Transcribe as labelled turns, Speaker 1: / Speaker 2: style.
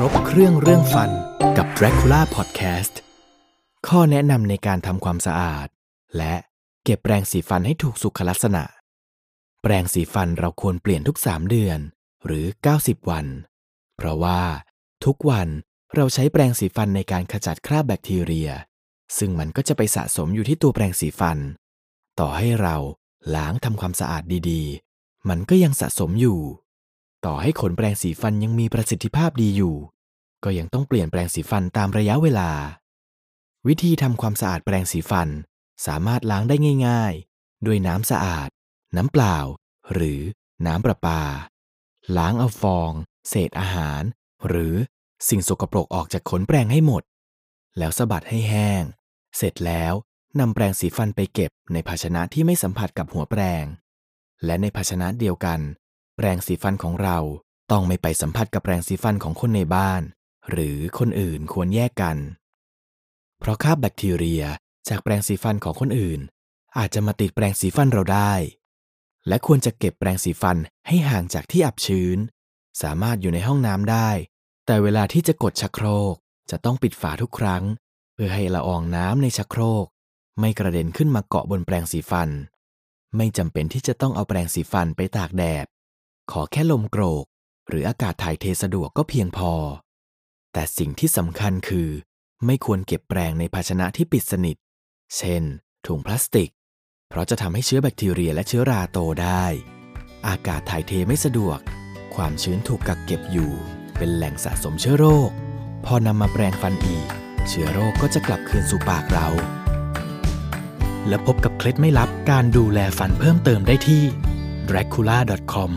Speaker 1: ครบเครื่องเรื่องฟันกับ Dracula Podcast ข้อแนะนำในการทำความสะอาด และเก็บแปรงสีฟันให้ถูกสุขลักษณะ แปรงสีฟันเราควรเปลี่ยนทุก 3 เดือน หรือ 90 วัน เพราะว่า ทุกวันเราใช้แปรงสีฟันในการขจัดคราบแบคทีเรีย ซึ่งมันก็จะไปสะสมอยู่ที่ตัวแปรงสีฟัน ต่อให้เราล้างทำความสะอาดดีๆ มันก็ยังสะสมอยู่ ต่อให้ขนแปรงสีฟันยังมีประสิทธิภาพดีอยู่ ก็ยังต้องเปลี่ยนแปรงสีฟันตามระยะเวลา วิธีทำความสะอาดแปรงสีฟันสามารถล้างได้ง่าย ๆ ด้วยน้ำสะอาด น้ำเปล่า หรือน้ำประปา ล้างเอาฟอง เศษอาหาร หรือสิ่งสกปรกออกจากขนแปรงให้หมด แล้วสะบัดให้แห้ง เสร็จแล้วนำแปรงสีฟันไปเก็บในภาชนะที่ไม่สัมผัสกับหัวแปรง และในภาชนะเดียวกัน แปรงสีฟันของเราต้องไม่ไปสัมผัสกับแปรงสีฟันของคนในบ้าน หรือคนอื่นควรแยกกัน เพราะคราบแบคทีเรียจากแปรงสีฟันของคนอื่น อาจจะมาติดแปรงสีฟันเราได้ และควรจะเก็บแปรงสีฟันให้ห่างจากที่อับชื้น สามารถอยู่ในห้องน้ำได้ แต่เวลาที่จะกดชักโครกจะต้องปิดฝาทุกครั้ง เพื่อให้ละอองน้ำในชักโครก ไม่กระเด็นขึ้นมาเกาะบนแปรงสีฟัน ไม่จำเป็นที่จะต้องเอาแปรงสีฟันไปตากแดด ขอแค่ลมโกรก หรืออากาศถ่ายเทสะดวกก็เพียงพอ แต่สิ่งที่สำคัญคือ ไม่ควรเก็บแปรงในภาชนะที่ปิดสนิท เช่น ถุงพลาสติก เพราะจะทำให้เชื้อแบคทีเรียและเชื้อราโตได้ อากาศถ่ายเทไม่สะดวก ความชื้นถูกกักเก็บอยู่ เป็นแหล่งสะสมเชื้อโรค พอนำมาแปรงฟันอีก เชื้อโรคก็จะกลับคืนสู่ปากเรา และพบกับเคล็ดไม่ลับการดูแลฟันเพิ่มเติมได้ที่ dracula.com